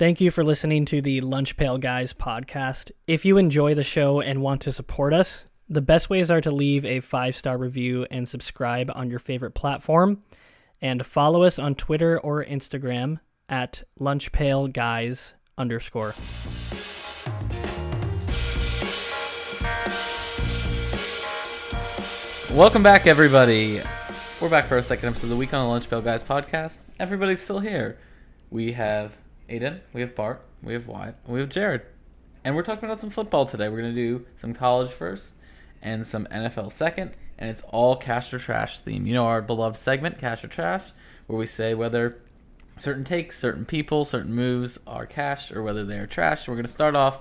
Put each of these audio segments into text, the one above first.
Thank you for listening to the Lunch Pail Guys podcast. If you enjoy the show and want to support us, the best ways are to leave a five star review and subscribe on your favorite platform, and follow us on Twitter or Instagram at lunchpailguys underscore. Welcome back, everybody. We're back for our second episode of the week on the Lunch Pail Guys podcast. Everybody's still here. We have Aidan, we have Bart, we have Wyatt, we have Jarod. And we're talking about some football today. We're going to do some college first and some NFL second, and it's all cash or trash theme. You know our beloved segment, Cash or Trash, where we say whether certain takes, certain people, certain moves are cash or whether they are trash. We're going to start off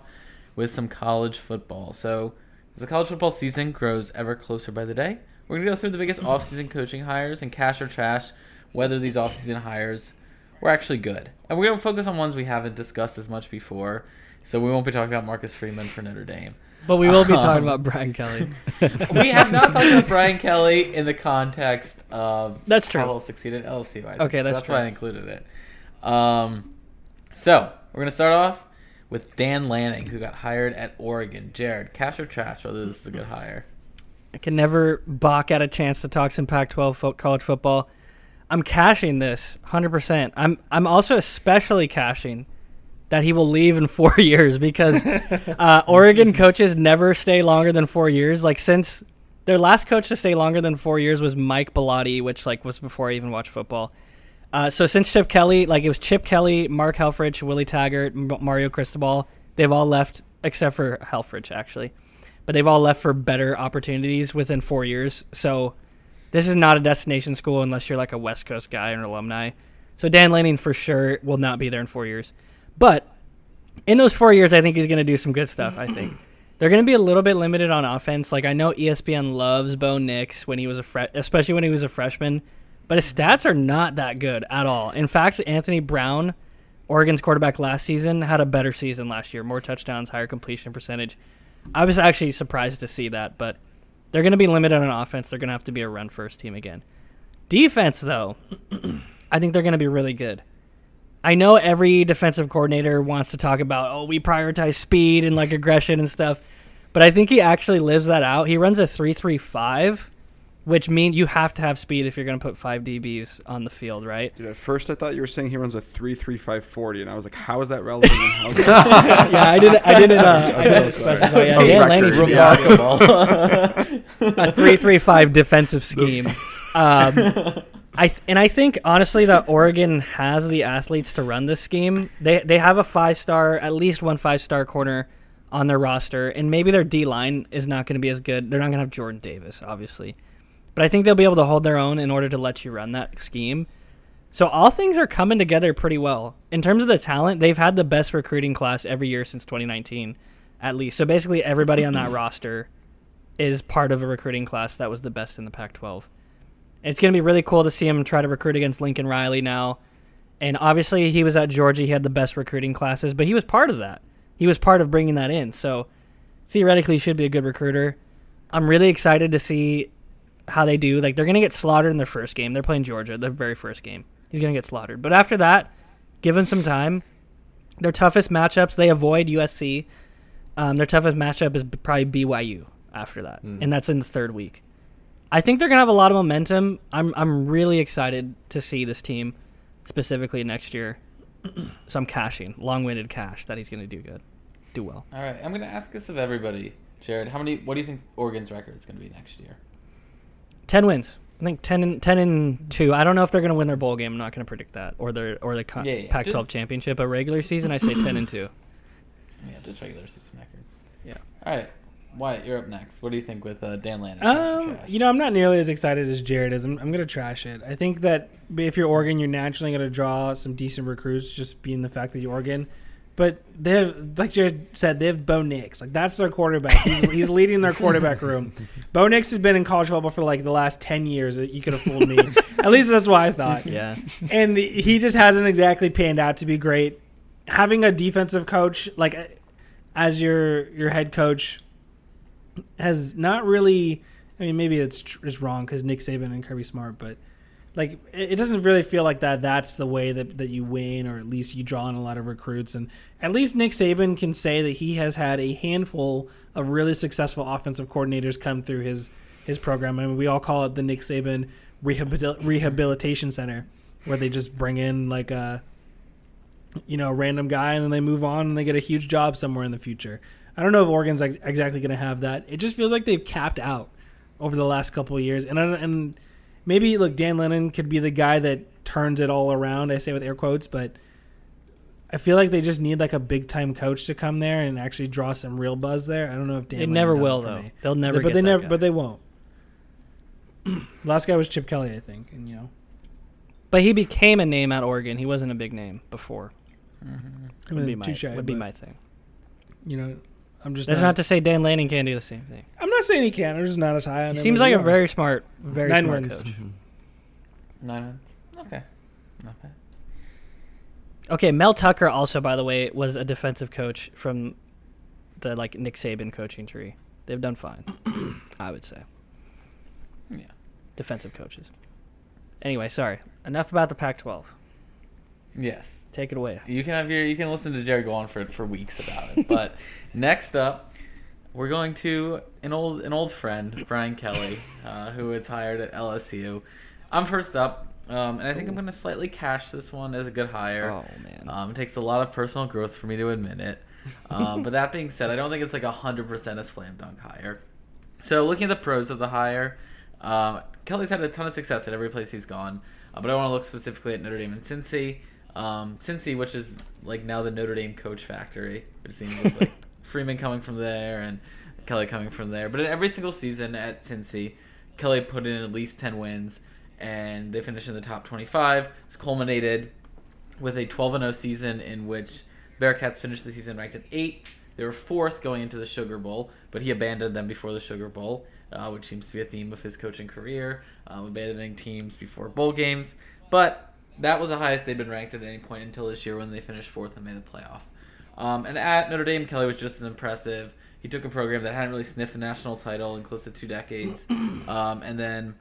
with some college football. So, as the college football season grows ever closer by the day, we're going to go through the biggest offseason coaching hires and cash or trash, whether these offseason hires were actually good. And we're going to focus on ones we haven't discussed as much before. So, we won't be talking about Marcus Freeman for Notre Dame. But we will be Um, talking about Brian Kelly. we have not talked about Brian Kelly in the context of That's true. how well succeeded at LSU. I think. Okay, So that's that's why I included it. Um, so we're gonna start off with Dan Lanning, who got hired at Oregon. Jarod, cash or trash? Whether this is a good hire? I can never balk at a chance to talk some Pac-12 fo- college football. I'm cashing this 100%. I'm I'm also especially cashing that he will leave in 4 years because uh, Oregon coaches never stay longer than 4 years. Like since their last coach to stay longer than 4 years was Mike Bellotti, which like was before I even watched football. Uh, so since Chip Kelly, like it was Chip Kelly, Mark Helfrich, Willie Taggart, M- Mario Cristobal, they've all left except for Helfrich actually but they've all left for better opportunities within four years. So this is not a destination school unless you're like a West Coast guy or an alumni. So Dan Lanning for sure will not be there in four years. But in those four years, I think he's going to do some good stuff. I think they're going to be a little bit limited on offense. Like I know ESPN loves Bo Nix when he was a fre- especially when he was a freshman, but his stats are not that good at all. In fact, Anthony Brown, Oregon's quarterback last season, had a better season last year, more touchdowns, higher completion percentage. I was actually surprised to see that, but they're going to be limited on offense. They're going to have to be a run first team again. Defense, though, I think they're going to be really good. I know every defensive coordinator wants to talk about, oh, we prioritize speed and like aggression and stuff, but I think he actually lives that out. He runs a 3 3 5, which means you have to have speed if you're going to put five DBs on the field, right? Dude, at first I thought you were saying he runs a three three five forty, and I was like, how is that relevant? and how is that- yeah, I didn't. I didn't. Uh, I I'm didn't sorry. specify. Yeah, A Dan Lanning record. should be Remarkable. a three-three-five defensive scheme. Um, I th- and I think honestly that Oregon has the athletes to run this scheme. They they have a five-star, at least one five-star corner on their roster, and maybe their D line is not going to be as good. They're not going to have Jordan Davis, obviously, but I think they'll be able to hold their own in order to let you run that scheme. So all things are coming together pretty well in terms of the talent. They've had the best recruiting class every year since 2019, at least. So basically, everybody on that roster is part of a recruiting class that was the best in the Pac-12. It's going to be really cool to see him try to recruit against Lincoln Riley now. And obviously, he was at Georgia. He had the best recruiting classes, but he was part of that. He was part of bringing that in. So theoretically, he should be a good recruiter. I'm really excited to see how they do. Like, they're going to get slaughtered in their first game. They're playing Georgia, their very first game. He's going to get slaughtered. But after that, give him some time. Their toughest matchups, they avoid USC. Um, their toughest matchup is probably BYU after that, and that's in the third week. I think they're gonna have a lot of momentum. I'm I'm really excited to see this team, specifically next year. so I'm cashing, long-winded cash that he's gonna do good, do well. All right, I'm gonna ask this of everybody. Jarod, how many? What do you think Oregon's record is gonna be next year? Ten wins. I think 10 and 10 and two. I don't know if they're gonna win their bowl game. I'm not gonna predict that or their or the con- Yeah, yeah, Pac-12 just- championship. But regular season, I say 10 and two. Yeah, just regular season record. Yeah. All right, Wyatt, you're up next. What do you think with uh, Dan Lanning? Um, you know, I'm not nearly as excited as Jarod is. I'm, I'm going to trash it. I think that if you're Oregon, you're naturally going to draw some decent recruits, just being the fact that you're Oregon. But they have, like Jarod said, they have Bo Nix. Like that's their quarterback. He's, he's leading their quarterback room. Bo Nix has been in college football for like the last ten years. You could have fooled me. At least that's what I thought. Yeah. and he just hasn't exactly panned out to be great. Having a defensive coach like uh, as your your head coach has not really. I mean, maybe it's it's wrong because Nick Saban and Kirby Smart, but like it, doesn't really feel like that. That's the way that that you win, or at least you draw in a lot of recruits. And at least Nick Saban can say that he has had a handful of really successful offensive coordinators come through his his program. I mean, we all call it the Nick Saban rehabil- rehabilitation center, where they just bring in like a you know, a random guy and then they move on and they get a huge job somewhere in the future. I don't know if Oregon's ex- exactly going to have that. It just feels like they've capped out over the last couple of years. And and maybe look, Dan Lanning could be the guy that turns it all around. I say with air quotes, but I feel like they just need like a big time coach to come there and actually draw some real buzz there. I don't know if Dan They Lanning never does it will for though. me. They'll never. but get they that never. guy. But they won't. Last guy was Chip Kelly, I think, and you know, But he became a name at Oregon. He wasn't a big name before. Mm-hmm. I Would be my touche, would be my thing. You know, I'm just. That's not, not to say Dan Lanning can't do the same thing. I'm not saying he can. I'm just not as high on He him seems like a are. very smart, very Nine smart wins. coach. Mm-hmm. Nine wins. Okay. Not bad. Okay, Mel Tucker also, by the way, was a defensive coach from the like Nick Saban coaching tree. They've done fine, I would say. Yeah. Defensive coaches. Anyway, sorry. Enough about the Pac-12. Yes. Take it away. You can have your you can listen to Jerry go on for for weeks about it. But next up, we're going to an old an old friend, Brian Kelly, uh, who was hired at LSU. I'm first up, um, and I think I'm going to slightly cash this one as a good hire. Oh man. Um, it takes a lot of personal growth for me to admit it. Um, but that being said, I don't think it's like hundred percent a slam dunk hire. So looking at the pros of the hire, um, Kelly's had a ton of success at every place he's gone. Uh, but I want to look specifically at Notre Dame and Cincy. Um, Cincy, which is like now the Notre Dame coach factory. It seems with, like Freeman coming from there and Kelly coming from there. But in every single season at Cincy, Kelly put in at least ten wins, and they finished in the top twenty-five. It's culminated with a twelve and zero season in which Bearcats finished the season ranked at eight. They were fourth going into the Sugar Bowl, but he abandoned them before the Sugar Bowl, uh, which seems to be a theme of his coaching career, um, abandoning teams before bowl games. But that was the highest they'd been ranked at any point until this year when they finished fourth and made the playoff. Um, and at Notre Dame, Kelly was just as impressive. He took a program that hadn't really sniffed a national title in close to two decades, um, and then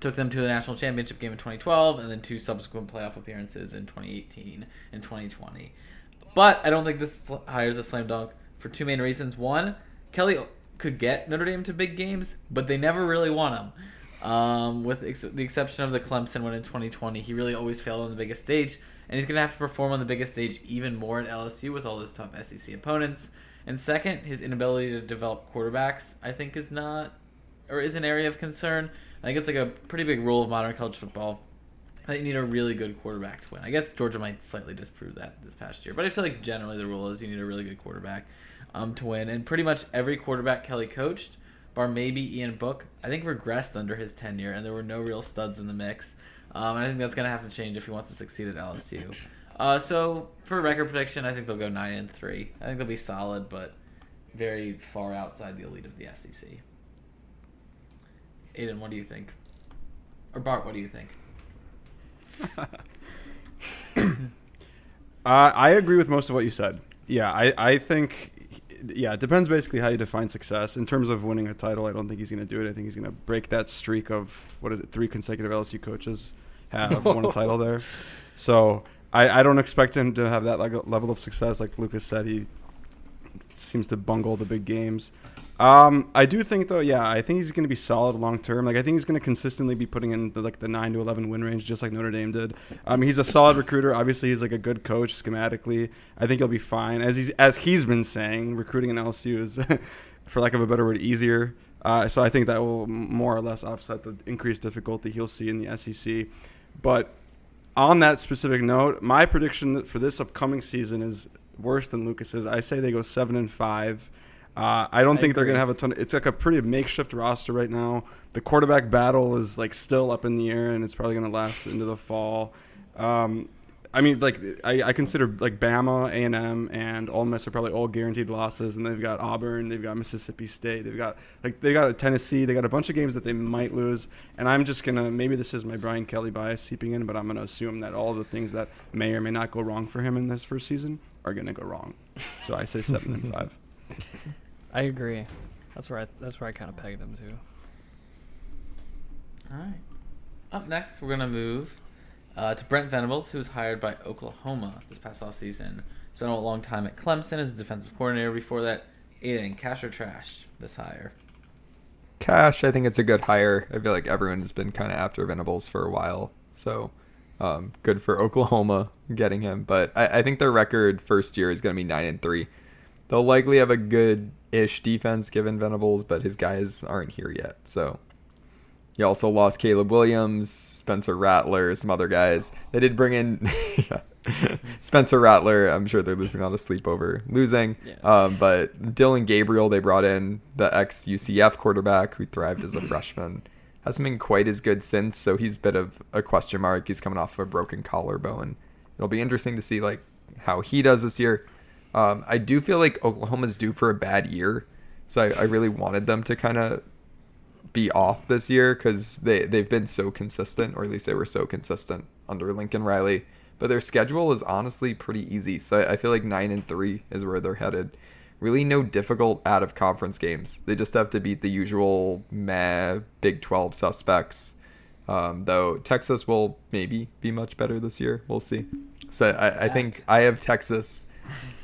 took them to the national championship game in 2012 and then two subsequent playoff appearances in 2018 and 2020. But I don't think this hire is a slam dunk for two main reasons. One, Kelly could get Notre Dame to big games, but they never really won them. Um, with ex- the exception of the Clemson win in 2020, he really always failed on the biggest stage, and he's going to have to perform on the biggest stage even more at LSU with all those tough SEC opponents. And second, his inability to develop quarterbacks, I think, is not or is an area of concern. I think it's like a pretty big rule of modern college football that you need a really good quarterback to win. I guess Georgia might slightly disprove that this past year, but I feel like generally the rule is you need a really good quarterback um, to win. And pretty much every quarterback Kelly coached, bar maybe Ian Book, I think regressed under his tenure, and there were no real studs in the mix. Um, and I think that's going to have to change if he wants to succeed at LSU. Uh, so for record prediction, I think they'll go nine and three. I think they'll be solid, but very far outside the elite of the SEC. Aidan, what do you think? Or Bart, what do you think? Uh, I agree with most of what you said. Yeah, I, I think, yeah, it depends basically how you define success. In terms of winning a title, I don't think he's going to do it. I think he's going to break that streak of, what is it, three consecutive LSU coaches have won a title there. So I, I don't expect him to have that like, level of success. Like Lucas said, he seems to bungle the big games. Um, I do think though, yeah, I think he's going to be solid long term. Like I think he's going to consistently be putting in the, like the nine to eleven win range, just like Notre Dame did. Um, he's a solid recruiter. Obviously, he's like a good coach schematically. I think he'll be fine. As he's as he's been saying, recruiting in LSU is, for lack of a better word, easier. Uh, so I think that will more or less offset the increased difficulty he'll see in the SEC. But on that specific note, my prediction for this upcoming season is worse than Lucas's. I say they go seven and five. Uh, I don't I think they're gonna have a ton. Of, it's like a pretty makeshift roster right now. The quarterback battle is like still up in the air, and it's probably gonna last into the fall. Um, I mean, like I, I consider like Bama, A and M, and Ole Miss are probably all guaranteed losses, and they've got Auburn, they've got Mississippi State, they've got like they got Tennessee, they got a bunch of games that they might lose, and I'm just gonna maybe this is my Brian Kelly bias seeping in, but I'm gonna assume that all the things that may or may not go wrong for him in this first season are gonna go wrong. So I say seven and five. I agree. That's where I, that's where I kind of pegged them to. All right. up next, we're gonna move uh, to Brent Venables, who was hired by Oklahoma this past offseason. Spent a long time at Clemson as a defensive coordinator. Before that, Aidan, cash or trash this hire? Cash, I think it's a good hire. I feel like everyone has been kind of after Venables for a while, so um, good for Oklahoma getting him. But I, I think their record first year is going to be nine and three. They'll likely have a good-ish defense given Venables, but his guys aren't here yet. So you also lost Caleb Williams, Spencer Rattler, some other guys. They did bring in Spencer Rattler. I'm sure they're losing a lot of sleep over losing. Yeah. Um, but Dillon Gabriel, they brought in the ex UCF quarterback who thrived as a freshman. Hasn't been quite as good since, so he's a bit of a question mark. He's coming off of a broken collarbone. It'll be interesting to see like how he does this year. Um, I do feel like Oklahoma's due for a bad year, so I, I really wanted them to kind of be off this year because they they've been so consistent, or at least they were so consistent under Lincoln Riley. But their schedule is honestly pretty easy, so I, I feel like nine and three is where they're headed. Really, no difficult out of conference games. They just have to beat the usual meh Big Twelve suspects. Um, though Texas will maybe be much better this year. We'll see. So I, I think I have Texas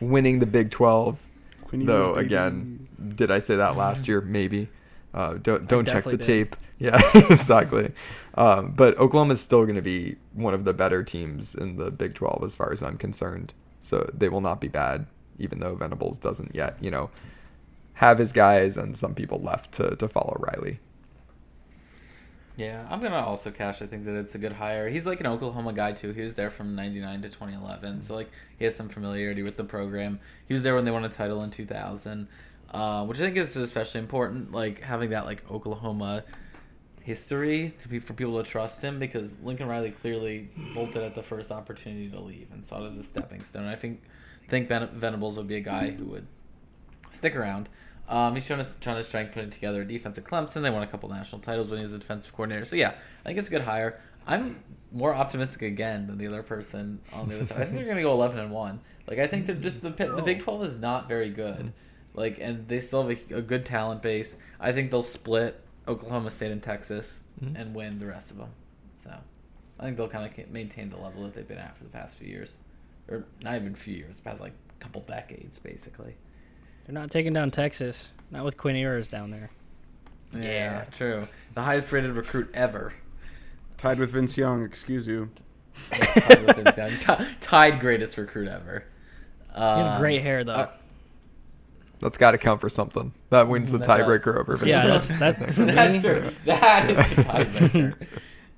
winning the Big Twelve. Quinny Though baby. again, did I say that last year? Maybe. Uh, don't don't check the did. tape. Yeah, exactly. Um, but Oklahoma is still going to be one of the better teams in the Big 12 as far as I'm concerned. So they will not be bad, even though Venables doesn't yet, you know, have his guys and some people left to, to follow Riley. Yeah, I'm gonna also cash. I think that it's a good hire. He's like an Oklahoma guy too. He was there from '99 to 2011, so like he has some familiarity with the program. He was there when they won a title in 2000, uh, which I think is especially important. Like having that like Oklahoma history to be for people to trust him because Lincoln Riley clearly bolted at the first opportunity to leave and saw it as a stepping stone. I think think Ben- Venables would be a guy who would stick around. Um, he's shown his, shown his strength putting together a defense at Clemson. They won a couple national titles when he was a defensive coordinator. So yeah, I think it's a good hire. I'm more optimistic again than the other person on the other side. I think they're going to go 11 and one. Like I think they're just the the Big 12 is not very good. Like and they still have a, a good talent base. I think they'll split Oklahoma State and Texas Mhm. and win the rest of them. So I think they'll kind of maintain the level that they've been at for the past few years, or not even few years, past like couple decades basically. They're not taking down Texas. Not with Quinn Ewers down there. Yeah, true. The highest rated recruit ever. Tied with Vince Young, excuse you. tied, with Vince Young. Ti- tied greatest recruit ever. He has Um, great hair though. uh, That's got to count for something. That wins the That does. tiebreaker over Vince Yeah, Young. that's- that- for That's me- true. That is the tiebreaker.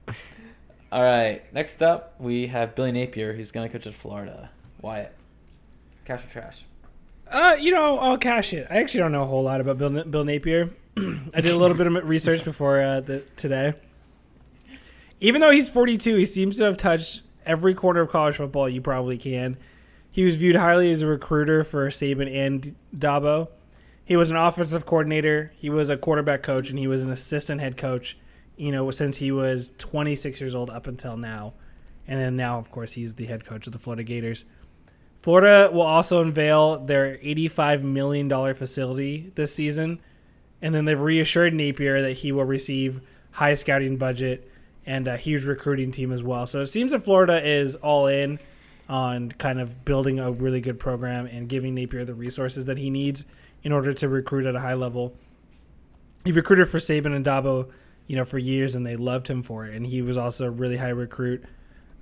All right. Next up, we have Billy Napier, who's going to coach at Florida. Wyatt. Cash or trash? Uh, you know, I'll cash it. I actually don't know a whole lot about Bill, Bill Napier. I did a little bit of research before uh, the, today. Even though he's 42, he seems to have touched every corner of college football you probably can. He was viewed highly as a recruiter for Saban and Dabo. He was an offensive coordinator, he was a quarterback coach, and he was an assistant head coach, you know, since he was 26 years old up until now. And then now, of course, he's the head coach of the Florida Gators. Florida will also unveil their $85 million facility this season. And then they've reassured Napier that he will receive high scouting budget and a huge recruiting team as well. So it seems that Florida is all in on kind of building a really good program and giving Napier the resources that he needs in order to recruit at a high level. He recruited for Saban and Dabo, you know, for years, and they loved him for it. And he was also a really high recruit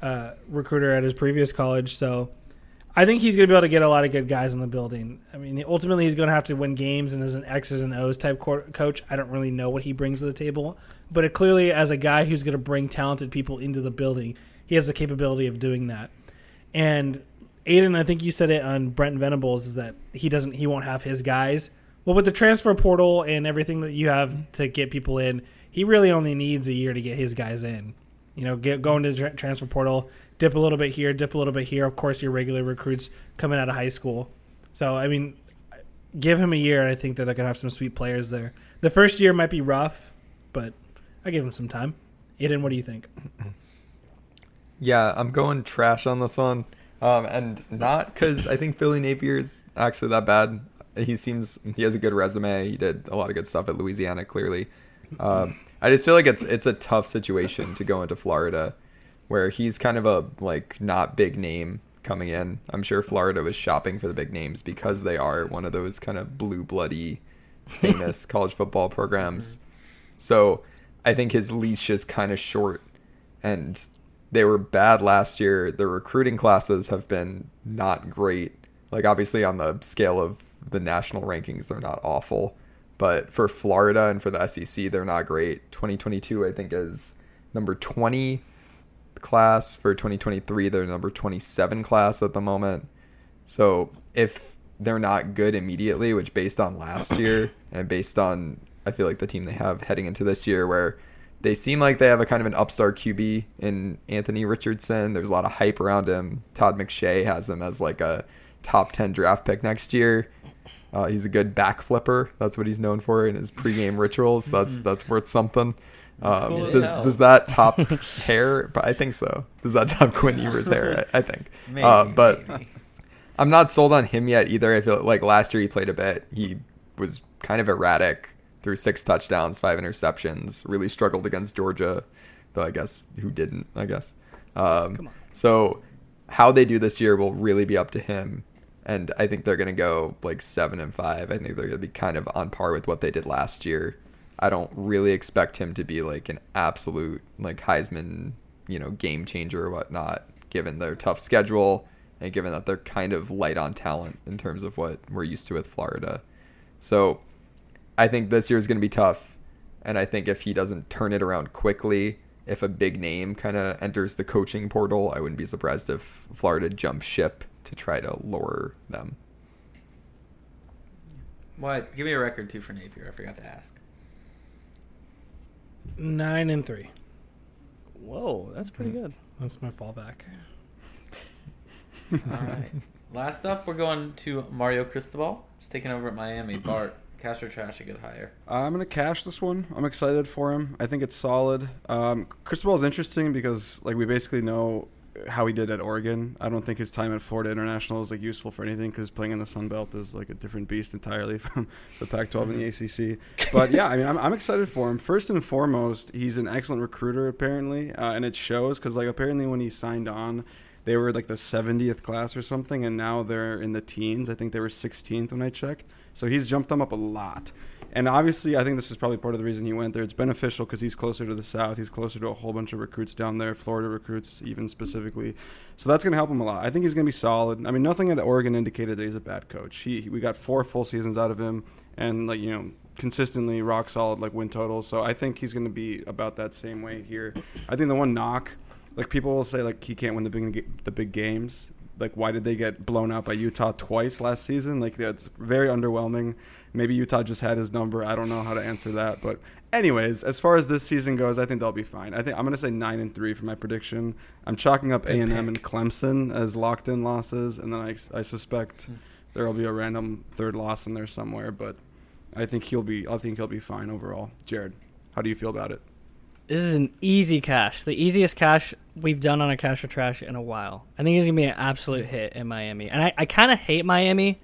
uh, recruiter at his previous college. So I think he's going to be able to get a lot of good guys in the building. I mean, ultimately, he's going to have to win games, and as an X's and O's type co- coach, I don't really know what he brings to the table. But it clearly, as a guy who's going to bring talented people into the building, he has the capability of doing that. And Aidan, I think you said it on Brent Venables is that he doesn't, he won't have his guys. Well, with the transfer portal and everything that you have mm-hmm. to get people in, he really only needs a year to get his guys in. You know, get go into the transfer portal, dip a little bit here, dip a little bit here. Of course, your regular recruits coming out of high school. So, I mean, give him a year, and I think that I could have some sweet players there. The first year might be rough, but I give him some time. Aidan, what do you think? Yeah, I'm going trash on this one. Um, and not because I think Billy Napier's actually that bad. He seems he has a good resume. He did a lot of good stuff at Louisiana, clearly. Um, I just feel like it's it's a tough situation to go into Florida, where he's kind of a like not big name coming in. I'm sure Florida was shopping for the big names because they are one of those kind of blue bloody, famous college football programs. Mm-hmm. So I think his leash is kind of short, and they were bad last year. The recruiting classes have been not great. Like obviously on the scale of the national rankings, they're not awful, but for Florida and for the SEC, they're not great. 2022, I think, is number 20 class. For 2023, they're number 27 class at the moment. So if they're not good immediately, which based on last year and based on I feel like the team they have heading into this year, where they seem like they have a kind of an upstart QB in Anthony Richardson. There's a lot of hype around him. Todd McShay has him as like a top 10 draft pick next year. Uh, he's a good back flipper. That's what he's known for in his pregame rituals. That's that's worth something. Um, cool does, does that top hair? But I think so. Does that top Quinn Ewers hair? I, I think. Maybe, Uh, but maybe. I'm not sold on him yet either. I feel like last year he played a bit. He was kind of erratic. Threw six touchdowns, five interceptions. Really struggled against Georgia, though I guess who didn't? I guess. Um. So how they do this year will really be up to him. And I think they're going to go like seven and five. I think they're going to be kind of on par with what they did last year. I don't really expect him to be like an absolute like Heisman, you know, game changer or whatnot, given their tough schedule and given that they're kind of light on talent in terms of what we're used to with Florida. So I think this year is going to be tough. And I think if he doesn't turn it around quickly, if a big name kind of enters the coaching portal, I wouldn't be surprised if Florida jumps ship to try to lure them. What? Give me a record too for Napier. I forgot to ask. Nine and three. Whoa, that's pretty good. That's my fallback. All right. Last up, we're going to Mario Cristobal. He's taking over at Miami. Bart, cash or trash, a good hire. I'm gonna cash this one. I'm excited for him. I think it's solid. Um, Cristobal is interesting because like we basically know how he did at Oregon. I don't think his time at Florida International is like useful for anything because playing in the Sun Belt is like a different beast entirely from the Pac-12 and the ACC. But yeah, I mean, I'm, I'm excited for him. First and foremost, he's an excellent recruiter apparently, uh, and it shows because like apparently when he signed on. They were like the 70th class or something, and now they're in the teens. I think they were 16th when I checked. So he's jumped them up a lot. And obviously, I think this is probably part of the reason he went there. It's beneficial because he's closer to the South. He's closer to a whole bunch of recruits down there, Florida recruits, even specifically. So that's going to help him a lot. I think he's going to be solid. I mean, nothing at Oregon indicated that he's a bad coach. He we got four full seasons out of him, and like you know, consistently rock solid like win totals. So I think he's going to be about that same way here. I think the one knock, like people will say, like he can't win the big the big games. Like why did they get blown out by Utah twice last season? Like that's very underwhelming. Maybe Utah just had his number. I don't know how to answer that. But anyways, as far as this season goes, I think they'll be fine. I think I'm gonna say nine and three for my prediction. I'm chalking up A and M and Clemson as locked in losses, and then I, I suspect Hmm. there will be a random third loss in there somewhere. But I think he'll be I think he'll be fine overall. Jarod, how do you feel about it? This is an easy cash, the easiest cash we've done on a cash or trash in a while. I think he's gonna be an absolute hit in Miami, and I, I kind of hate Miami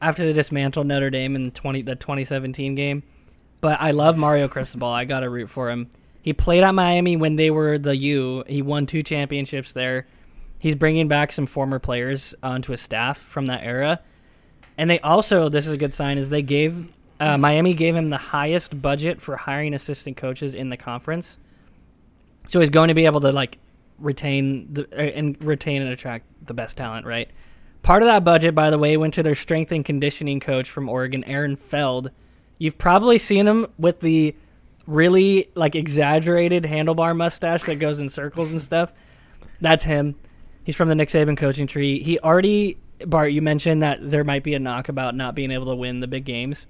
after they dismantled Notre Dame in twenty the 2017 game, but I love Mario Cristobal. I gotta root for him. He played at Miami when they were the U. He won two championships there. He's bringing back some former players onto his staff from that era, and they also this is a good sign is they gave uh, Miami gave him the highest budget for hiring assistant coaches in the conference. So he's going to be able to like retain the uh, and retain and attract the best talent, right? Part of that budget, by the way, went to their strength and conditioning coach from Oregon, Aaron Feld. You've probably seen him with the really like exaggerated handlebar mustache that goes in circles and stuff. That's him. He's from the Nick Saban coaching tree. He already Bart, you mentioned that there might be a knock about not being able to win the big games.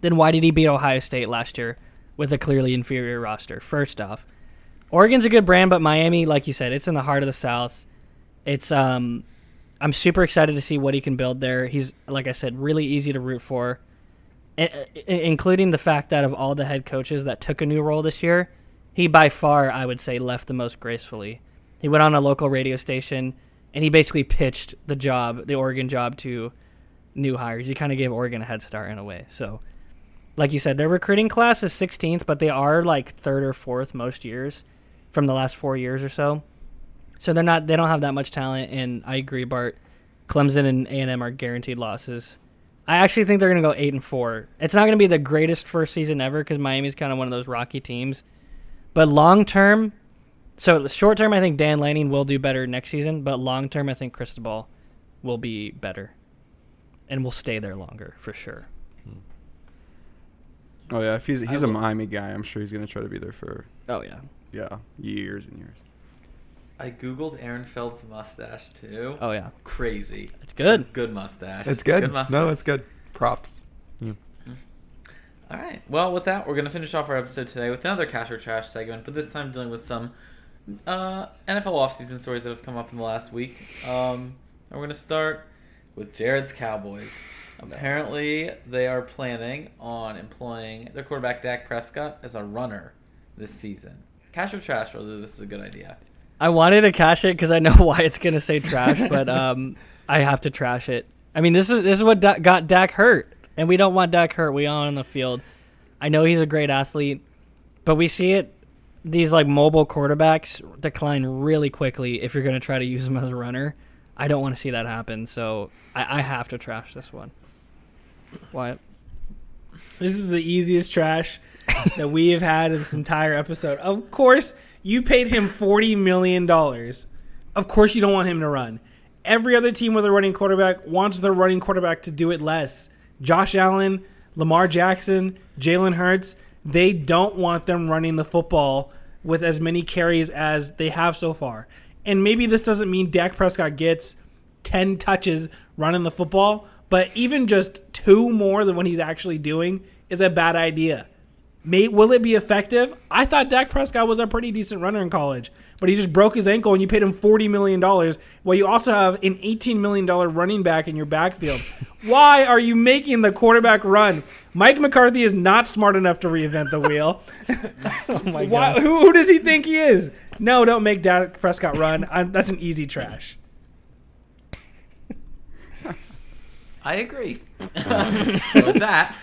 Then why did he beat Ohio State last year with a clearly inferior roster? First off, Oregon's a good brand, but Miami, like you said, it's in the heart of the South. It's um, I'm super excited to see what he can build there. He's like I said, really easy to root for, I- including the fact that of all the head coaches that took a new role this year, he by far I would say left the most gracefully. He went on a local radio station and he basically pitched the job, the Oregon job, to new hires. He kind of gave Oregon a head start in a way. So like you said, their recruiting class is 16th, but they are like third or fourth most years from the last four years or so. So they're not they don't have that much talent. And I agree, Bart. Clemson and A and M are guaranteed losses. I actually think they're going to go eight and four. It's not going to be the greatest first season ever because Miami's kind of one of those rocky teams. But long term, so short term, I think Dan Lanning will do better next season. But long term, I think Cristobal will be better, and will stay there longer for sure. Hmm. Oh yeah, if he's he's a will- Miami guy, I'm sure he's gonna try to be there for Oh yeah, yeah years and years. I googled Aaron Feld's mustache too. oh yeah, Crazy. it's good. Good mustache. It's good. Good mustache. no, it's good. Props. All right. Well, with that, we're going to finish off our episode today with another cash or trash segment, but this time dealing with some uh, NFL offseason stories that have come up in the last week. Um, and we're going to start with Jarod's Cowboys. Apparently, they are planning on employing their quarterback Dak Prescott as a runner this season. Cash or trash, whether this is a good idea. I wanted to cash it because I know why it's gonna say trash, but um, I have to trash it. I mean, this is this is what da- got Dak hurt, and we don't want Dak hurt. We all on the field. I know he's a great athlete, but we see it. These like mobile quarterbacks decline really quickly if you're gonna try to use them as a runner. I don't want to see that happen, so I, I have to trash this one. Wyatt. This is the easiest trash that we have had this entire episode. Of course, you paid him forty million dollars. Of course, you don't want him to run. Every other team with a running quarterback wants their running quarterback to do it less. Josh Allen, Lamar Jackson, Jalen Hurts, they don't want them running the football with as many carries as they have so far. And maybe this doesn't mean Dak Prescott gets 10 touches running the football, but even just two more than what he's actually doing is a bad idea. May, will it be effective? I thought Dak Prescott was a pretty decent runner in college, but he just broke his ankle and you paid him $40 million while you also have an $18 million running back in your backfield. Why are you making the quarterback run? Mike McCarthy is not smart enough to reinvent the wheel. Oh my Why, who, who does he think he is? No, don't make Dak Prescott run. I'm, that's an easy trash. I agree. With that,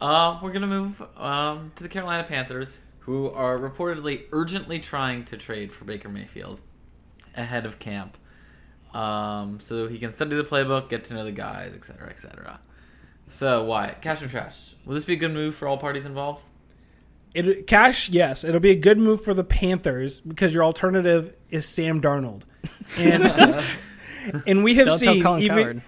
uh, we're gonna move um, to the Carolina Panthers, who are reportedly urgently trying to trade for Baker Mayfield ahead of camp, um, so he can study the playbook, get to know the guys, etc., etc. So, Wyatt, cash or trash? Will this be a good move for all parties involved? It cash, yes, it'll be a good move for the Panthers because your alternative is Sam Darnold, and and we have Don't tell seen Colin even Cowherd.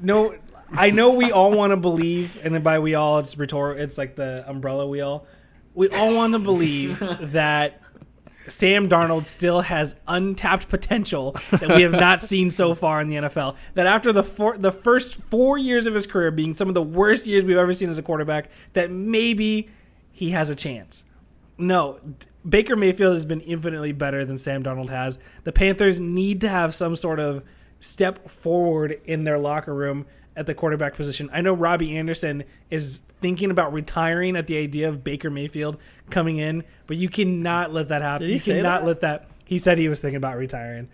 no. I know we all want to believe, and by we all, it's rhetorical. It's like the umbrella wheel. We all want to believe that Sam Darnold still has untapped potential that we have not seen so far in the NFL. That after the four, the first four years of his career being some of the worst years we've ever seen as a quarterback, that maybe he has a chance. No, Baker Mayfield has been infinitely better than Sam Darnold has. The Panthers need to have some sort of step forward in their locker room at the quarterback position. I know Robby Anderson is thinking about retiring at the idea of Baker Mayfield coming in, but you cannot let that happen. You cannot that? let that. He said he was thinking about retiring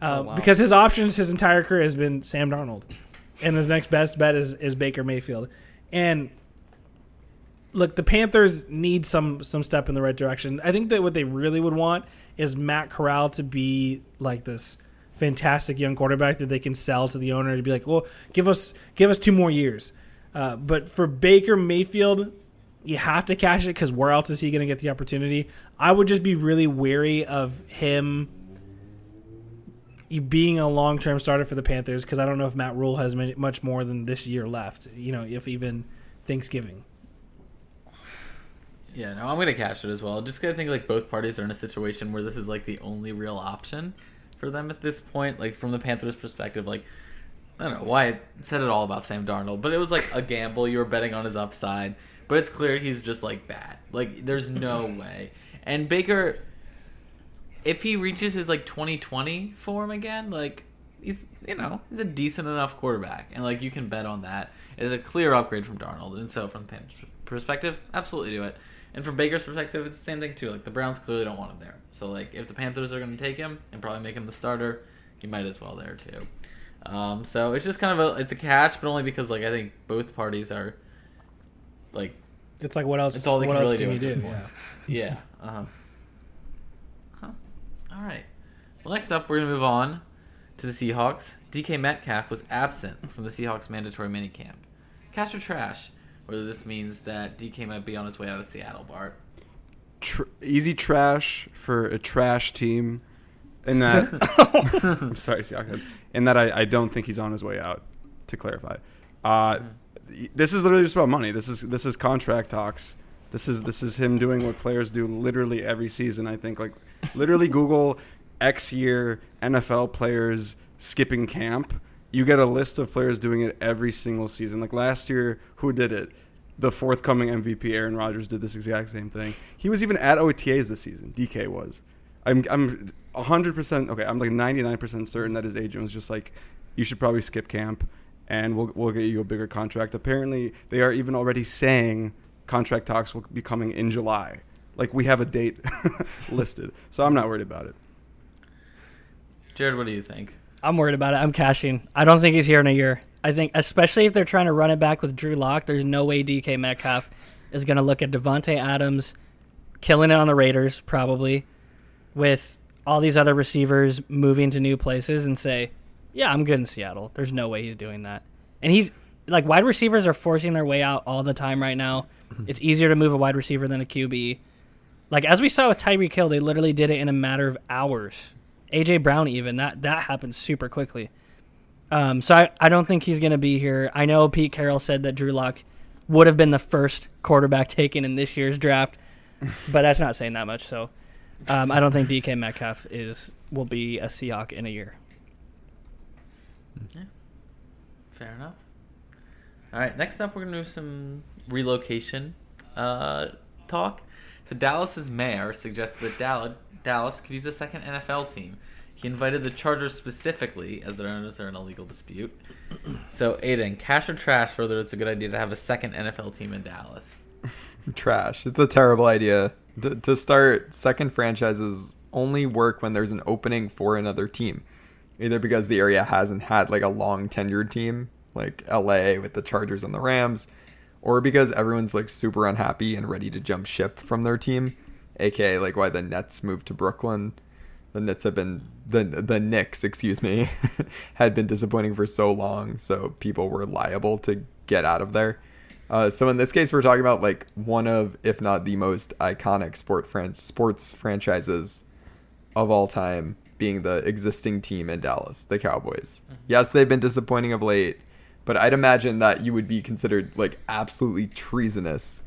uh, Oh, wow. because his options his entire career has been Sam Darnold, and his next best bet is is Baker Mayfield. And look, the Panthers need some some step in the right direction. I think that what they really would want is Matt Corral to be like this fantastic young quarterback that they can sell to the owner to be like, well, give us give us two more years. Uh, but for Baker Mayfield, you have to cash it because where else is he going to get the opportunity? I would just be really wary of him being a long term starter for the Panthers because I don't know if Matt Rhule has many, much more than this year left. You know, if even Thanksgiving. Yeah, no, I'm gonna cash it as well. Just gonna think like both parties are in a situation where this is like the only real option for them at this point. Like from the Panthers' perspective, like I don't know why I said it all about Sam Darnold, but it was like a gamble. You were betting on his upside, but it's clear he's just like bad. Like there's no way. And Baker, if he reaches his like 2020 form again, like he's you know he's a decent enough quarterback, and like you can bet on that. It is a clear upgrade from Darnold, and so from the Panthers' perspective, absolutely do it. And from Baker's perspective, it's the same thing too. Like the Browns clearly don't want him there, so like if the Panthers are going to take him and probably make him the starter, he might as well there too. Um, so it's just kind of a it's a cash, but only because like I think both parties are like It's like what else? It's all they what can else really can do you do? Yeah. yeah. Uh-huh. Huh. All right. Well, next up, we're gonna move on to the Seahawks. DK Metcalf was absent from the Seahawks mandatory minicamp. Cash or trash? Whether this means that DK might be on his way out of Seattle, Bart. Tr- easy trash for a trash team. In that, I'm sorry, Seahawks. In that, I, I don't think he's on his way out. To clarify, uh, this is literally just about money. This is this is contract talks. This is this is him doing what players do literally every season. I think like literally Google X year NFL players skipping camp. You get a list of players doing it every single season. Like last year, who did it? The forthcoming MVP Aaron Rodgers did this exact same thing. He was even at OTAs this season. DK was. I'm I'm 100% okay. I'm like 99% certain that his agent was just like, you should probably skip camp, and we'll we'll get you a bigger contract. Apparently, they are even already saying contract talks will be coming in July. Like we have a date listed, so I'm not worried about it. Jarod, what do you think? I'm worried about it. I'm cashing. I don't think he's here in a year. I think, especially if they're trying to run it back with Drew Lock, there's no way DK Metcalf is going to look at Davante Adams killing it on the Raiders, probably, with all these other receivers moving to new places and say, "Yeah, I'm good in Seattle." There's no way he's doing that. And he's like wide receivers are forcing their way out all the time right now. Mm-hmm. It's easier to move a wide receiver than a QB. Like as we saw with Tyreek Hill, they literally did it in a matter of hours. AJ Brown even that that happened super quickly. Um, so I, I don't think he's going to be here. I know Pete Carroll said that Drew Lock would have been the first quarterback taken in this year's draft, but that's not saying that much. So um, I don't think DK Metcalf is will be a Seahawk in a year. Yeah. Fair enough. All right, next up, we're going to do some relocation uh, talk. So, Dallas's mayor suggested that Dallas, Dallas could use a second NFL team. He invited the Chargers specifically, as their owners are in a legal dispute. So, Aidan, cash or trash, whether it's a good idea to have a second NFL team in Dallas? Trash. It's a terrible idea. D- to start, second franchises only work when there's an opening for another team. Either because the area hasn't had like a long tenured team, like LA with the Chargers and the Rams, or because everyone's like super unhappy and ready to jump ship from their team, aka like why the Nets moved to Brooklyn. The Nets have been the the Knicks, excuse me, had been disappointing for so long, so people were liable to get out of there. Uh, so in this case, we're talking about like one of, if not the most iconic sport fran- sports franchises of all time, being the existing team in Dallas, the Cowboys. Yes, they've been disappointing of late, but I'd imagine that you would be considered like absolutely treasonous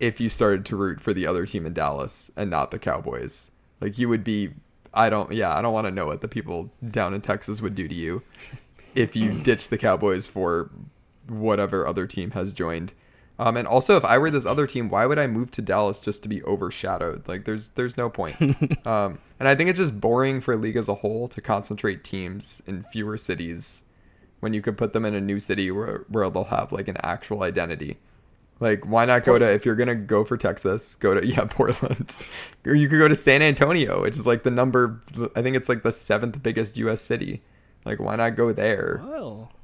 if you started to root for the other team in Dallas and not the Cowboys. Like you would be I don't yeah, I don't want to know what the people down in Texas would do to you if you ditch the Cowboys for whatever other team has joined. Um, and also, if I were this other team, why would I move to Dallas just to be overshadowed? Like, there's there's no point. um, and I think it's just boring for a league as a whole to concentrate teams in fewer cities when you could put them in a new city where where they'll have like an actual identity. Like, why not go to if you're gonna go for Texas, go to yeah Portland, or you could go to San Antonio, which is like the number. I think it's like the seventh biggest U.S. city. Like, why not go there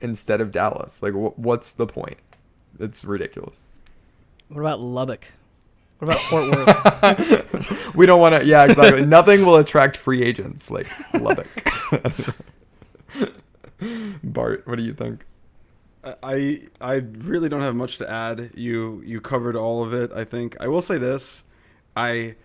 instead of Dallas? Like, wh- what's the point? It's ridiculous. what about Lubbock? What about Fort Worth? we don't want to. Yeah, exactly. Nothing will attract free agents like Lubbock. Bart, what do you think? I I really don't have much to add. You you covered all of it. I think I will say this. I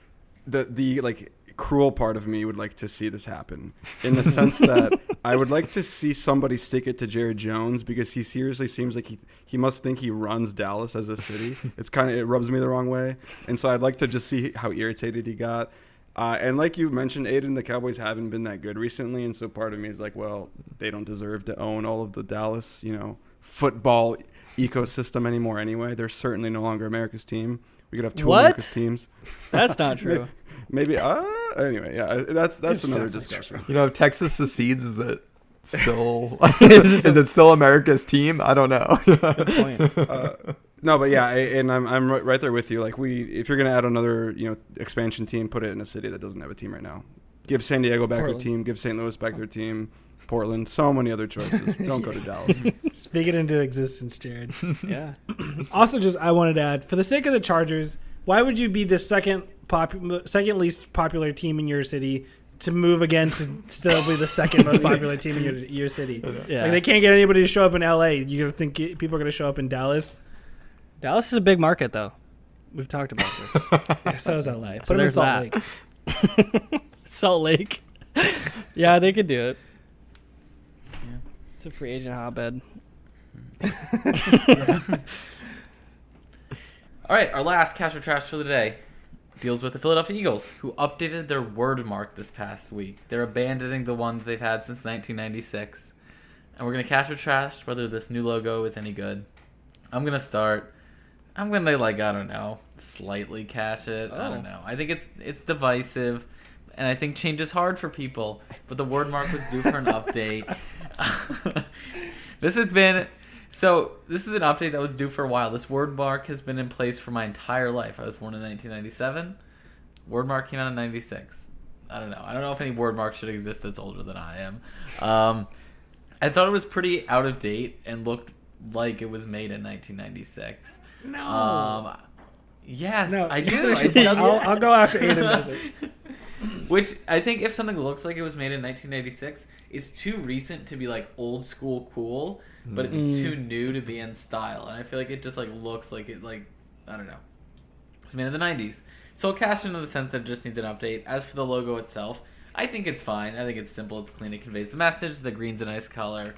the the like cruel part of me would like to see this happen in the sense that I would like to see somebody stick it to Jared Jones because he seriously seems like he he must think he runs Dallas as a city. It's kind of it rubs me the wrong way, and so I'd like to just see how irritated he got. Uh, and like you mentioned, Aidan, the Cowboys haven't been that good recently, and so part of me is like, well, they don't deserve to own all of the Dallas, you know, football ecosystem anymore. Anyway, they're certainly no longer America's team. We could have two What? America's teams. That's not true. Maybe. Uh, anyway, yeah, that's that's It's another definitely discussion. You know, if Texas secedes, is it still is it still America's team? I don't know. Good point. Uh, no, but yeah, I, and I'm I'm right- right there with you. Like we, if you're gonna add another, you know, expansion team, put it in a city that doesn't have a team right now. Give San Diego back Portland. their team. Give St. Louis back their team. Portland. So many other choices. Don't go to Dallas. Speak it into existence, Jarod. Yeah. also, just I wanted to add, for the sake of the Chargers, why would you be the second popu- second least popular team in your city to move again to still be the second most popular team in your, your city? Yeah. Like they can't get anybody to show up in LA. You gonna think people are gonna show up in Dallas? Dallas is a big market, though. We've talked about this. Yeah, so is LA. Put So them in there's Salt that. Lake. Salt Lake. yeah, they could do it. It's a free agent hotbed. All right, our last cash or trash for the day deals with the Philadelphia Eagles, who updated their word mark this past week. They're abandoning the one that they've had since 1996. And we're going to cash or trash whether this new logo is any good. I'm going to start. I'm going to, like, I don't know, slightly cash it. I Oh. don't know. I think it's it's divisive. And I think change is hard for people, but the word mark was due for an update. this has been so this is an update that was due for a while. This word mark has been in place for my entire life. I was born in 1997. Word mark came out in 96. I don't know. I don't know if any word mark should exist that's older than I am. Um, I thought it was pretty out of date and looked like it was made in 1996. No. Um, yes, no, I do. I'll, I'll go after Aidan does it. Which I think if something looks like it was made in 1986, it's too recent to be like old school cool, but it's Mm. too new to be in style. And I feel like it just like looks like it like I don't know. It's made in the 90s. So I'll cash into the sense that it just needs an update. As for the logo itself, I think it's fine. I think it's simple. It's clean. It conveys the message. The green's a nice color.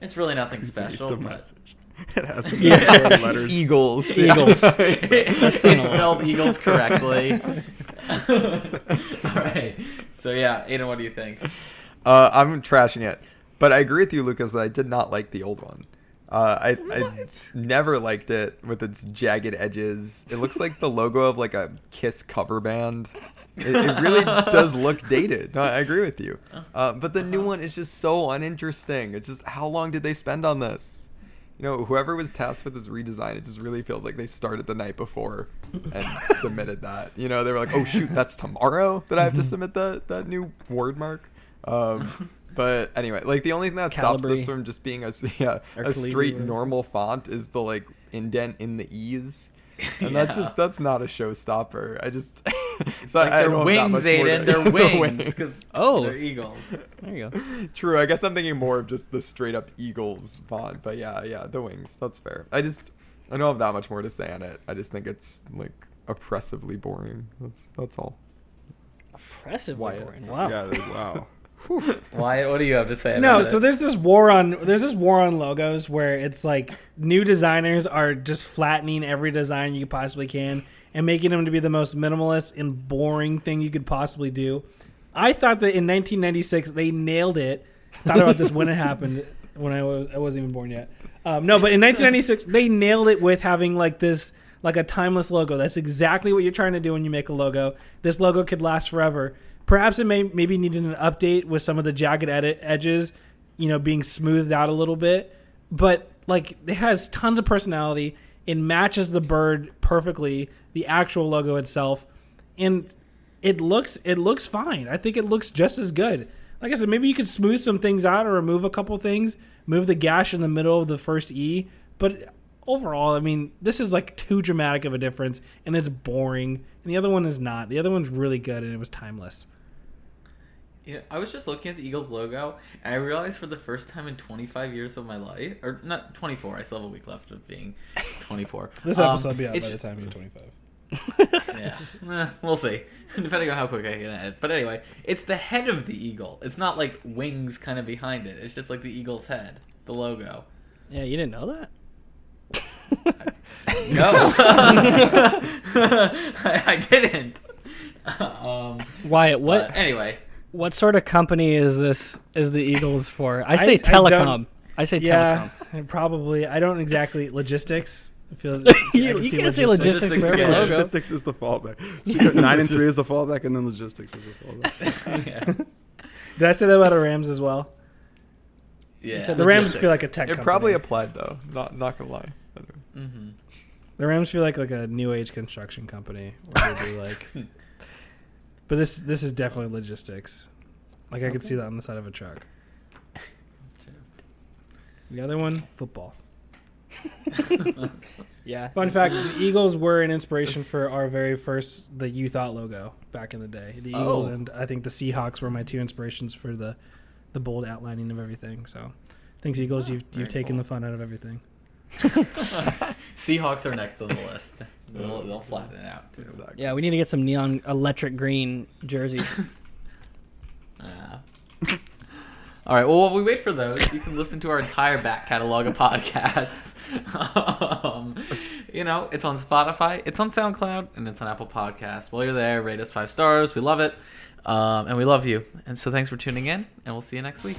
It's really nothing special. the message. It has the Yeah. yeah. letters. Eagles. Eagles. it's been spelled Eagles correctly. All right. So yeah, Aidan, what do you think? Uh, I'm trashing it, but I agree with you, Lucas, that I did not like the old one. Uh, I, I never liked it with its jagged edges. It looks like the logo of like a Kiss cover band. It, it really does look dated. No, I agree with you. Uh, but the new one is just so uninteresting. It's just how long did they spend on this? You know, whoever was tasked with this redesign, it just really feels like they started the night before and submitted that. You know, they were like, "Oh shoot, that's tomorrow that I have to submit that that new word mark." Um, but anyway, like the only thing that stops Calibri. this from just being a yeah a straight normal font is the like indent in the e's, and that's just that's not a showstopper. I just so Like I they're don't have that wings, much Aidan. to- They're wings because Oh. they're eagles. There you go. True. I guess I'm thinking more of just the straight up Eagles font, but yeah, yeah, the wings. That's fair. I just I don't have that much more to say on it. I just think it's like oppressively boring. That's that's all. Impressive. Wyatt. Boring. Wow. Yeah, they- wow. Why? What do you have to say? No, about so it? there's this war on there's this war on logos where it's like new designers are just flattening every design you possibly can and making them to be the most minimalist and boring thing you could possibly do. I thought that in 1996 they nailed it. Thought about this when it happened when I was I wasn't even born yet. Um, no, but in 1996 they nailed it with having like this like a timeless logo. That's exactly what you're trying to do when you make a logo. This logo could last forever. Perhaps it may maybe needed an update with some of the jagged edit edges, you know, being smoothed out a little bit. But like it has tons of personality. It matches the bird perfectly, the actual logo itself, and it looks it looks fine. I think it looks just as good. Like I said, maybe you could smooth some things out or remove a couple things, move the gash in the middle of the first E. But overall, I mean, this is like too dramatic of a difference, and it's boring. And the other one is not. The other one's really good, and it was timeless. Yeah, I was just looking at the Eagles logo, and I realized for the first time in 25 years of my life, or not 24, I still have a week left of being 24. This Um, episode will be out by the time you're 25. yeah, Eh, we'll see, depending on how quick I can edit. But anyway, it's the head of the eagle. It's not like wings kind of behind it. It's just like the eagle's head, the logo. Yeah, you didn't know that? No, I, I didn't. Um, Wyatt, what anyway, what sort of company is this? Is the Eagles for? I say I telecom. don't- I, say Yeah, telecom. probably. I don't exactly logistics. It feels. You- can you see can't say logistics for every Yeah, logistics is the fallback. So nine and three is the fallback, and then logistics is the fallback. yeah, Did I say that about the Rams as well? yeah. said The Rams feel like a tech. It company. probably applied though. Not not gonna lie. hmm The Rams feel like like a new age construction company where they do like. But this this is definitely logistics. Like I could see that on the side of a truck. The other one, football. Yeah. Fun fact: the Eagles were an inspiration for our very first the You Thought logo back in the day. The oh. Eagles Oh. and I think the Seahawks were my two inspirations for the the bold outlining of everything. So, thanks Eagles. Ah, you've you've taken cool. the fun out of everything. Seahawks are next on the list. They'll, they'll flatten it out too. Exactly. Yeah, we need to get some neon electric green jerseys. Yeah. All right. Well, while we wait for those, you can listen to our entire back catalog of podcasts. um, you know, it's on Spotify, it's on SoundCloud, and it's on Apple Podcasts. While you're there, rate us five stars. We love it, um, and we love you. And so, thanks for tuning in, and we'll see you next week.